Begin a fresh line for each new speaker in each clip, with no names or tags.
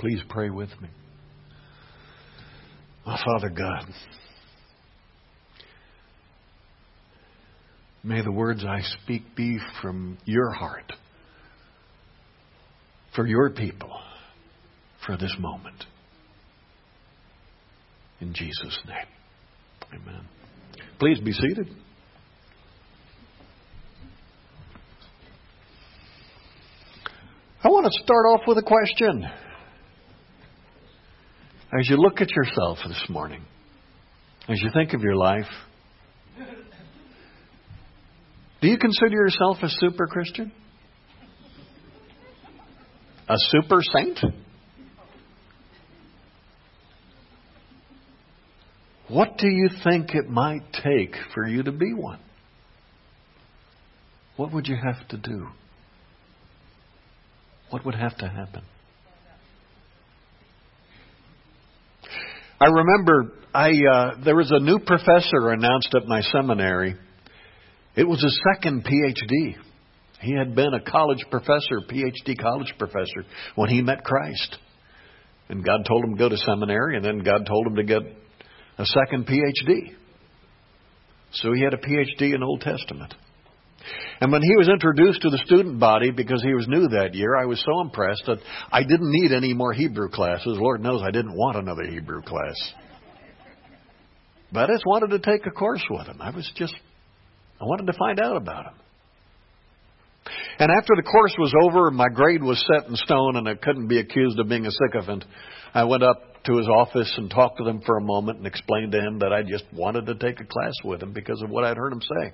Please pray with me. Oh, Father God, may the words I speak be from your heart, for your people, for this moment. In Jesus' name. Amen. Please be seated. I want to start off with a question. As you look at yourself this morning, as you think of your life, do you consider yourself a super Christian? A super saint? What do you think it might take for you to be one? What would you have to do? What would have to happen? I remember I uh, there was a new professor announced at my seminary. It was his second PhD. He had been a college professor, PhD college professor, when he met Christ. And God told him to go to seminary, and then God told him to get a second PhD. So he had a PhD in Old Testament. And when he was introduced to the student body, because he was new that year, I was so impressed that I didn't need any more Hebrew classes. Lord knows I didn't want another Hebrew class. But I just wanted to take a course with him. I was just, I wanted to find out about him. And after the course was over my grade was set in stone and I couldn't be accused of being a sycophant, I went up to his office and talked to him for a moment and explained to him that I just wanted to take a class with him because of what I'd heard him say.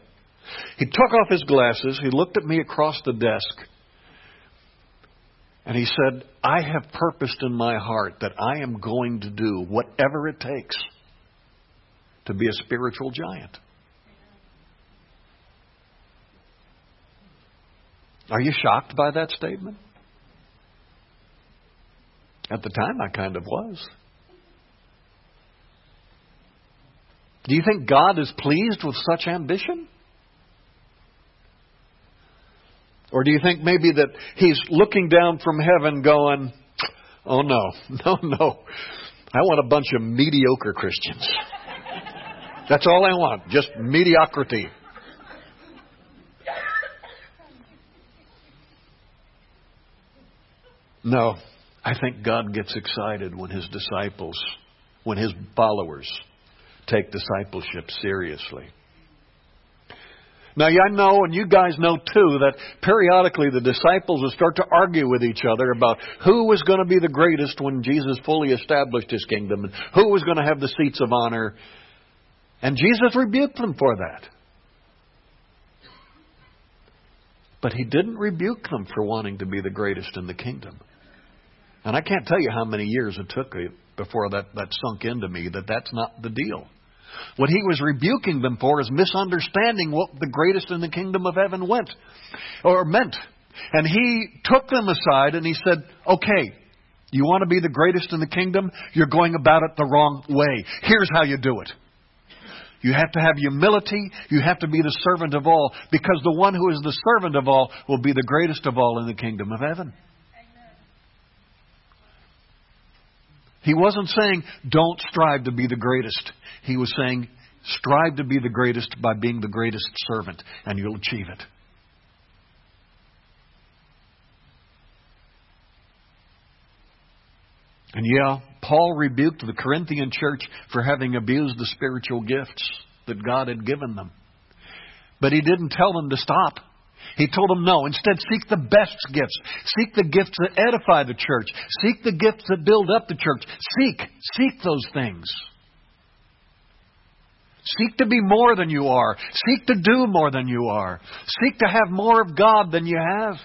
He took off his glasses, he looked at me across the desk, and he said, I have purposed in my heart that I am going to do whatever it takes to be a spiritual giant. Are you shocked by that statement? At the time, I kind of was. Do you think God is pleased with such ambition? Or do you think maybe that he's looking down from heaven going, oh no, no, no. I want a bunch of mediocre Christians. That's all I want, just mediocrity. No, I think God gets excited when his disciples, when his followers take discipleship seriously. Now, I know, and you guys know too, that periodically the disciples would start to argue with each other about who was going to be the greatest when Jesus fully established his kingdom and who was going to have the seats of honor. And Jesus rebuked them for that. But he didn't rebuke them for wanting to be the greatest in the kingdom. And I can't tell you how many years it took before that, that sunk into me that that's not the deal. What he was rebuking them for is misunderstanding what the greatest in the kingdom of heaven went or meant. And he took them aside and he said, Okay, you want to be the greatest in the kingdom? You're going about it the wrong way. Here's how you do it. You have to have humility. You have to be the servant of all because the one who is the servant of all will be the greatest of all in the kingdom of heaven. He wasn't saying, don't strive to be the greatest. He was saying, strive to be the greatest by being the greatest servant, and you'll achieve it. And yeah, Paul rebuked the Corinthian church for having abused the spiritual gifts that God had given them. But he didn't tell them to stop. He told them no. Instead, seek the best gifts. Seek the gifts that edify the church. Seek the gifts that build up the church. Seek, seek those things. Seek to be more than you are. Seek to do more than you are. Seek to have more of God than you have.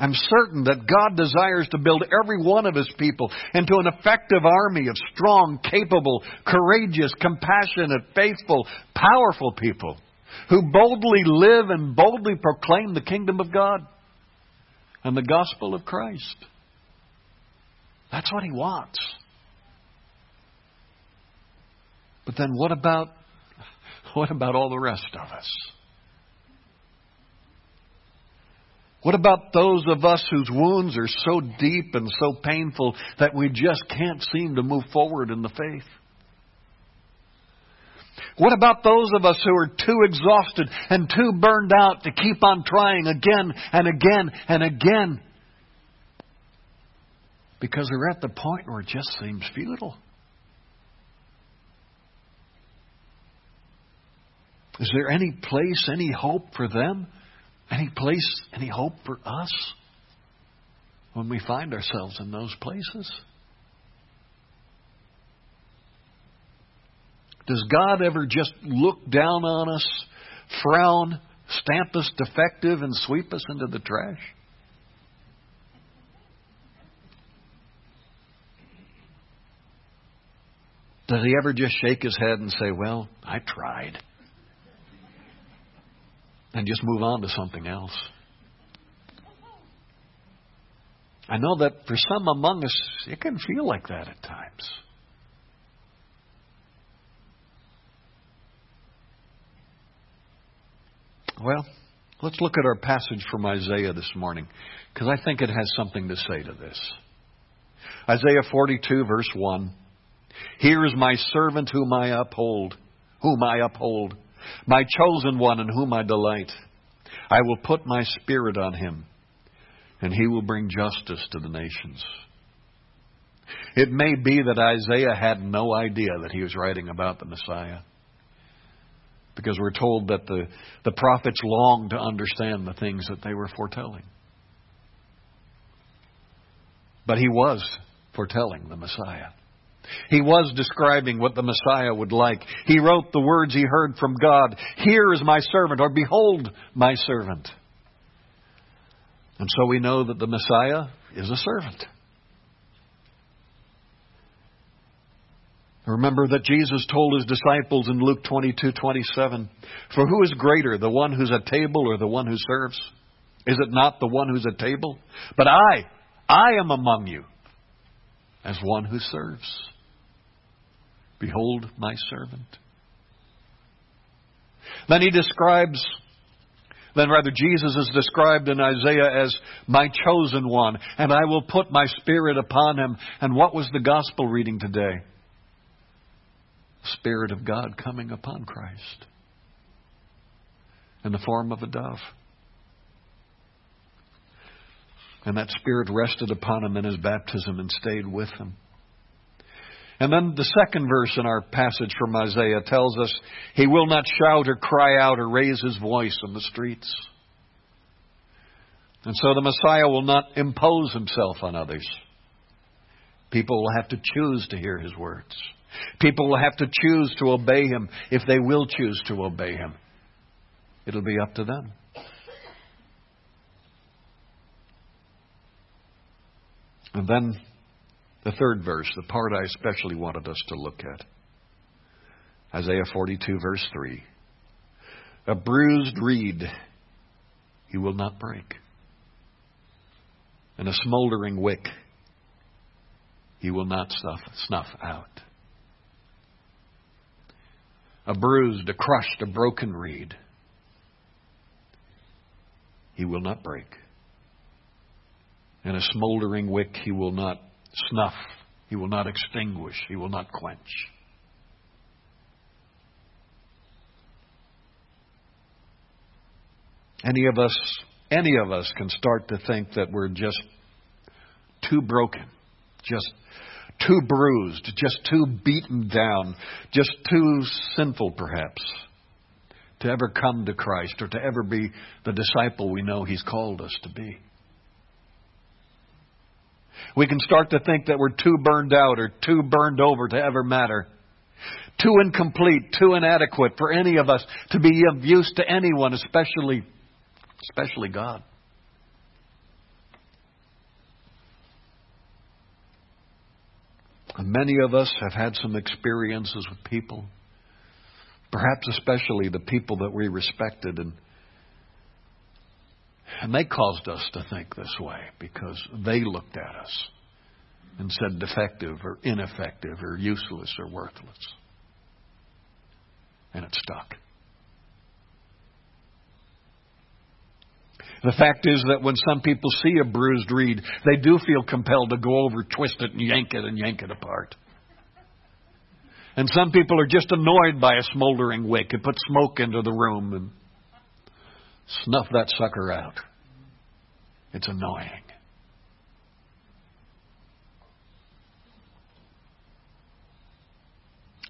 I'm certain that God desires to build every one of His people into an effective army of strong, capable, courageous, compassionate, faithful, powerful people who boldly live and boldly proclaim the kingdom of God and the gospel of Christ. That's what He wants. But then what about what about all the rest of us? What about those of us whose wounds are so deep and so painful that we just can't seem to move forward in the faith? What about those of us who are too exhausted and too burned out to keep on trying again and again and again? Because we're at the point where it just seems futile. Is there any place, any hope for them? Any place, any hope for us when we find ourselves in those places? Does God ever just look down on us, frown, stamp us defective, and sweep us into the trash? Does he ever just shake his head and say, Well, I tried? And just move on to something else. I know that for some among us, it can feel like that at times. Well, let's look at our passage from Isaiah this morning, because I think it has something to say to this. Isaiah 42, verse 1. Here is my servant whom I uphold, whom I uphold my chosen one in whom I delight. I will put my spirit on him, and he will bring justice to the nations. It may be that Isaiah had no idea that he was writing about the Messiah. Because we're told that the, the prophets longed to understand the things that they were foretelling. But he was foretelling the Messiah. He was describing what the Messiah would like. He wrote the words he heard from God Here is my servant, or Behold my servant. And so we know that the Messiah is a servant. Remember that Jesus told his disciples in Luke 22:27, "For who is greater, the one who's at table or the one who serves? Is it not the one who's at table? But I, I am among you as one who serves." Behold my servant. Then he describes, then rather Jesus is described in Isaiah as my chosen one, and I will put my spirit upon him. And what was the gospel reading today? Spirit of God coming upon Christ in the form of a dove. And that Spirit rested upon him in his baptism and stayed with him. And then the second verse in our passage from Isaiah tells us, He will not shout or cry out or raise His voice in the streets. And so the Messiah will not impose Himself on others. People will have to choose to hear His words. People will have to choose to obey Him if they will choose to obey Him. It'll be up to them. And then the third verse, the part I especially wanted us to look at. Isaiah 42, verse 3. A bruised reed he will not break, and a smoldering wick he will not snuff, snuff out. A bruised, a crushed, a broken reed he will not break, and a smoldering wick he will not snuff. He will not extinguish. He will not quench. Any of us, any of us can start to think that we're just too broken, just too bruised, just too beaten down, just too sinful perhaps to ever come to Christ or to ever be the disciple we know He's called us to be. We can start to think that we're too burned out or too burned over to ever matter. Too incomplete, too inadequate for any of us to be of use to anyone, especially, especially God. And many of us have had some experiences with people, perhaps especially the people that we respected and and they caused us to think this way because they looked at us and said defective or ineffective or useless or worthless. And it stuck. The fact is that when some people see a bruised reed, they do feel compelled to go over, twist it, and yank it and yank it apart. And some people are just annoyed by a smoldering wick and put smoke into the room and snuff that sucker out. It's annoying.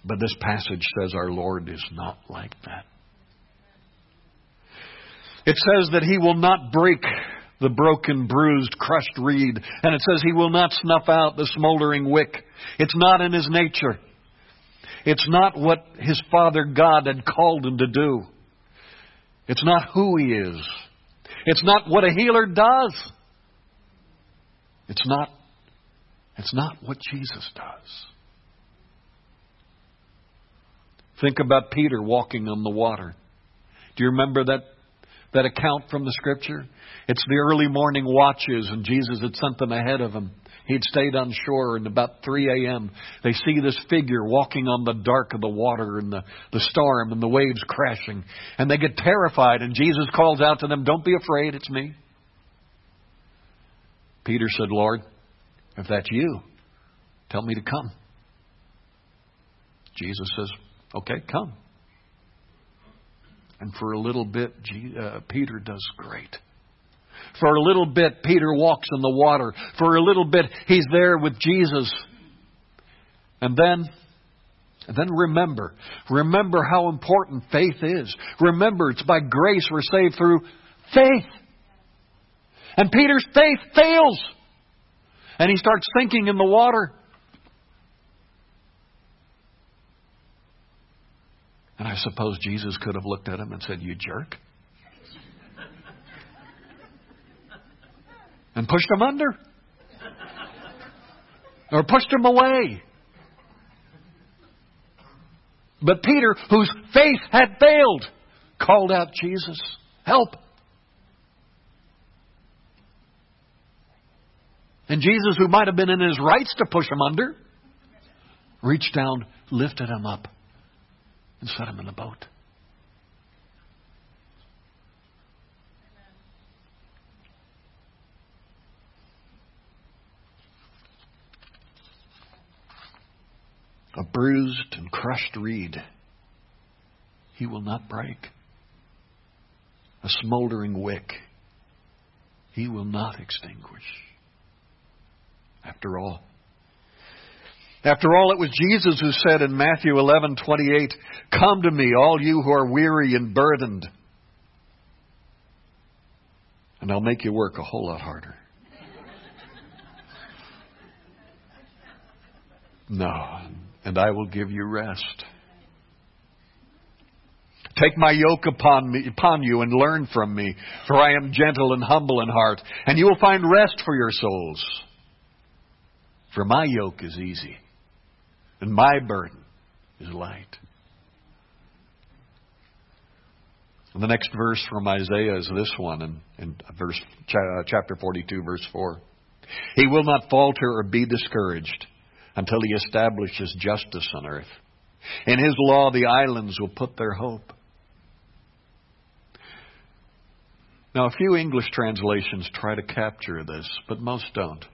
But this passage says our Lord is not like that. It says that He will not break the broken, bruised, crushed reed. And it says He will not snuff out the smoldering wick. It's not in His nature. It's not what His Father God had called Him to do. It's not who He is. It's not what a healer does. It's not, it's not what Jesus does. Think about Peter walking on the water. Do you remember that, that account from the scripture? It's the early morning watches, and Jesus had sent them ahead of him. He'd stayed on shore, and about 3 a.m., they see this figure walking on the dark of the water and the, the storm and the waves crashing. And they get terrified, and Jesus calls out to them, Don't be afraid, it's me. Peter said, Lord, if that's you, tell me to come. Jesus says, Okay, come. And for a little bit, uh, Peter does great. For a little bit, Peter walks in the water. For a little bit, he's there with Jesus. And then, and then remember, remember how important faith is. Remember, it's by grace we're saved through faith. And Peter's faith fails. And he starts sinking in the water. And I suppose Jesus could have looked at him and said, You jerk. And pushed him under. Or pushed him away. But Peter, whose faith had failed, called out, Jesus, help. And Jesus, who might have been in his rights to push him under, reached down, lifted him up and set him in the boat. A bruised and crushed reed he will not break. A smoldering wick he will not extinguish. After all, after all, it was Jesus who said in Matthew 11:28, "Come to me, all you who are weary and burdened, and I'll make you work a whole lot harder." No, and I will give you rest. Take my yoke upon me, upon you and learn from me, for I am gentle and humble in heart, and you will find rest for your souls. For my yoke is easy and my burden is light. And the next verse from Isaiah is this one in, in verse, chapter 42, verse 4. He will not falter or be discouraged until he establishes justice on earth. In his law, the islands will put their hope. Now, a few English translations try to capture this, but most don't.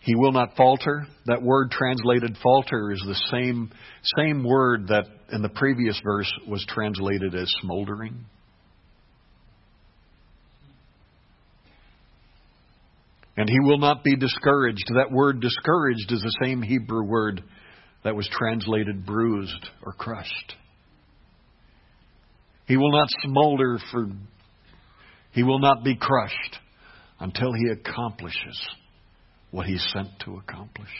He will not falter. That word translated falter is the same, same word that in the previous verse was translated as smoldering. And he will not be discouraged. That word discouraged is the same Hebrew word that was translated bruised or crushed. He will not smolder for, he will not be crushed until he accomplishes what he's sent to accomplish.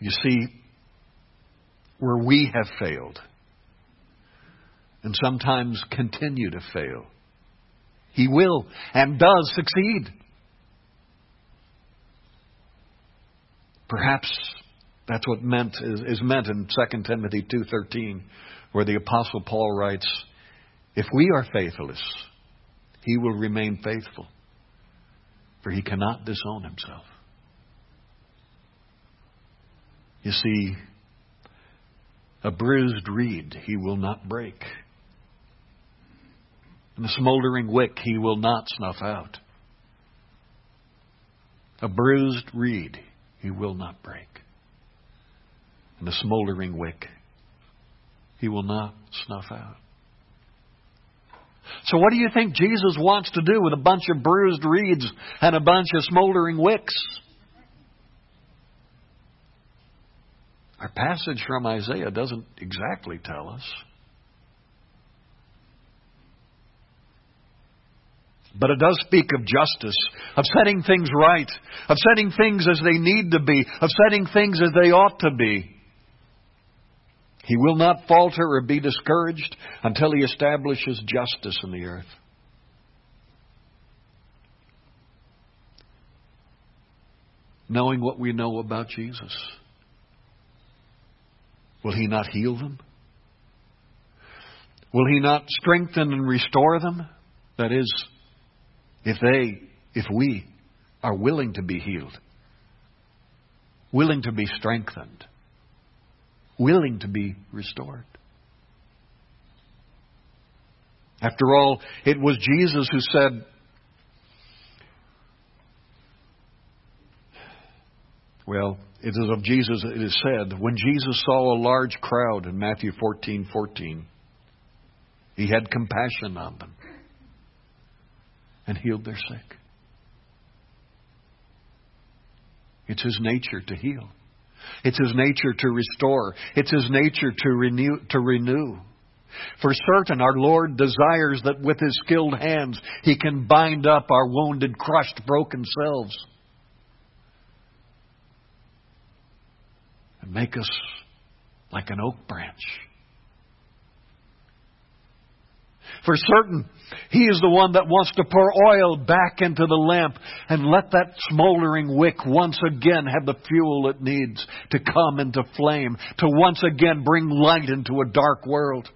You see, where we have failed, and sometimes continue to fail, he will and does succeed. Perhaps that's what meant is, is meant in 2 Timothy 2:13 where the apostle Paul writes, if we are faithless, he will remain faithful, for he cannot disown himself. You see, A bruised reed he will not break. And a smoldering wick he will not snuff out. A bruised reed he will not break. And a smoldering wick he will not snuff out. So, what do you think Jesus wants to do with a bunch of bruised reeds and a bunch of smoldering wicks? Our passage from Isaiah doesn't exactly tell us. But it does speak of justice, of setting things right, of setting things as they need to be, of setting things as they ought to be. He will not falter or be discouraged until he establishes justice in the earth. Knowing what we know about Jesus, will he not heal them? Will he not strengthen and restore them? That is, if they, if we are willing to be healed, willing to be strengthened, willing to be restored. After all, it was Jesus who said, Well, it is of Jesus it is said, when Jesus saw a large crowd in Matthew 14 14, he had compassion on them and healed their sick. It's his nature to heal. It's his nature to restore. It's his nature to renew, to renew. For certain, our Lord desires that with his skilled hands he can bind up our wounded, crushed, broken selves and make us like an oak branch For certain, He is the one that wants to pour oil back into the lamp and let that smoldering wick once again have the fuel it needs to come into flame, to once again bring light into a dark world.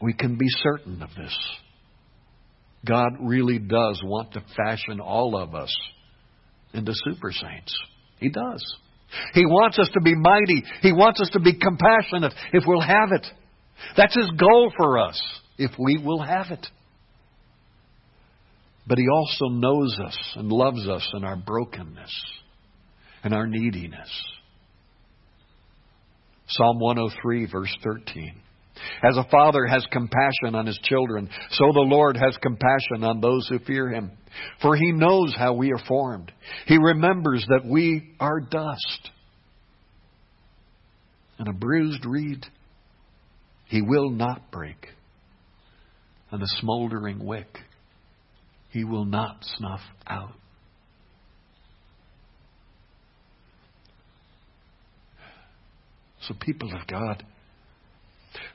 We can be certain of this. God really does want to fashion all of us into super saints. He does. He wants us to be mighty. He wants us to be compassionate if we'll have it. That's His goal for us, if we will have it. But He also knows us and loves us in our brokenness and our neediness. Psalm 103, verse 13. As a father has compassion on his children, so the Lord has compassion on those who fear him. For he knows how we are formed. He remembers that we are dust. And a bruised reed he will not break, and a smoldering wick he will not snuff out. So, people of God,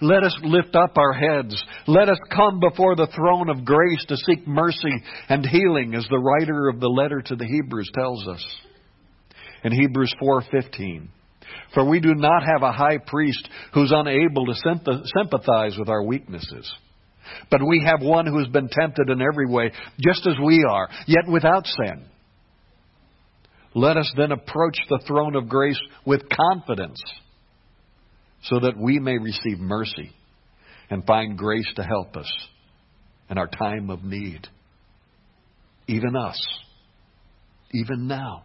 let us lift up our heads. Let us come before the throne of grace to seek mercy and healing as the writer of the letter to the Hebrews tells us. In Hebrews 4:15, for we do not have a high priest who's unable to sympathize with our weaknesses. But we have one who has been tempted in every way, just as we are, yet without sin. Let us then approach the throne of grace with confidence so that we may receive mercy and find grace to help us in our time of need. Even us, even now,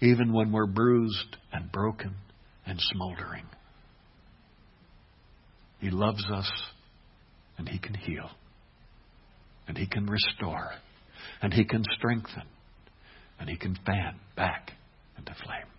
even when we're bruised and broken and smoldering. He loves us and He can heal and He can restore and He can strengthen and He can fan back into flame.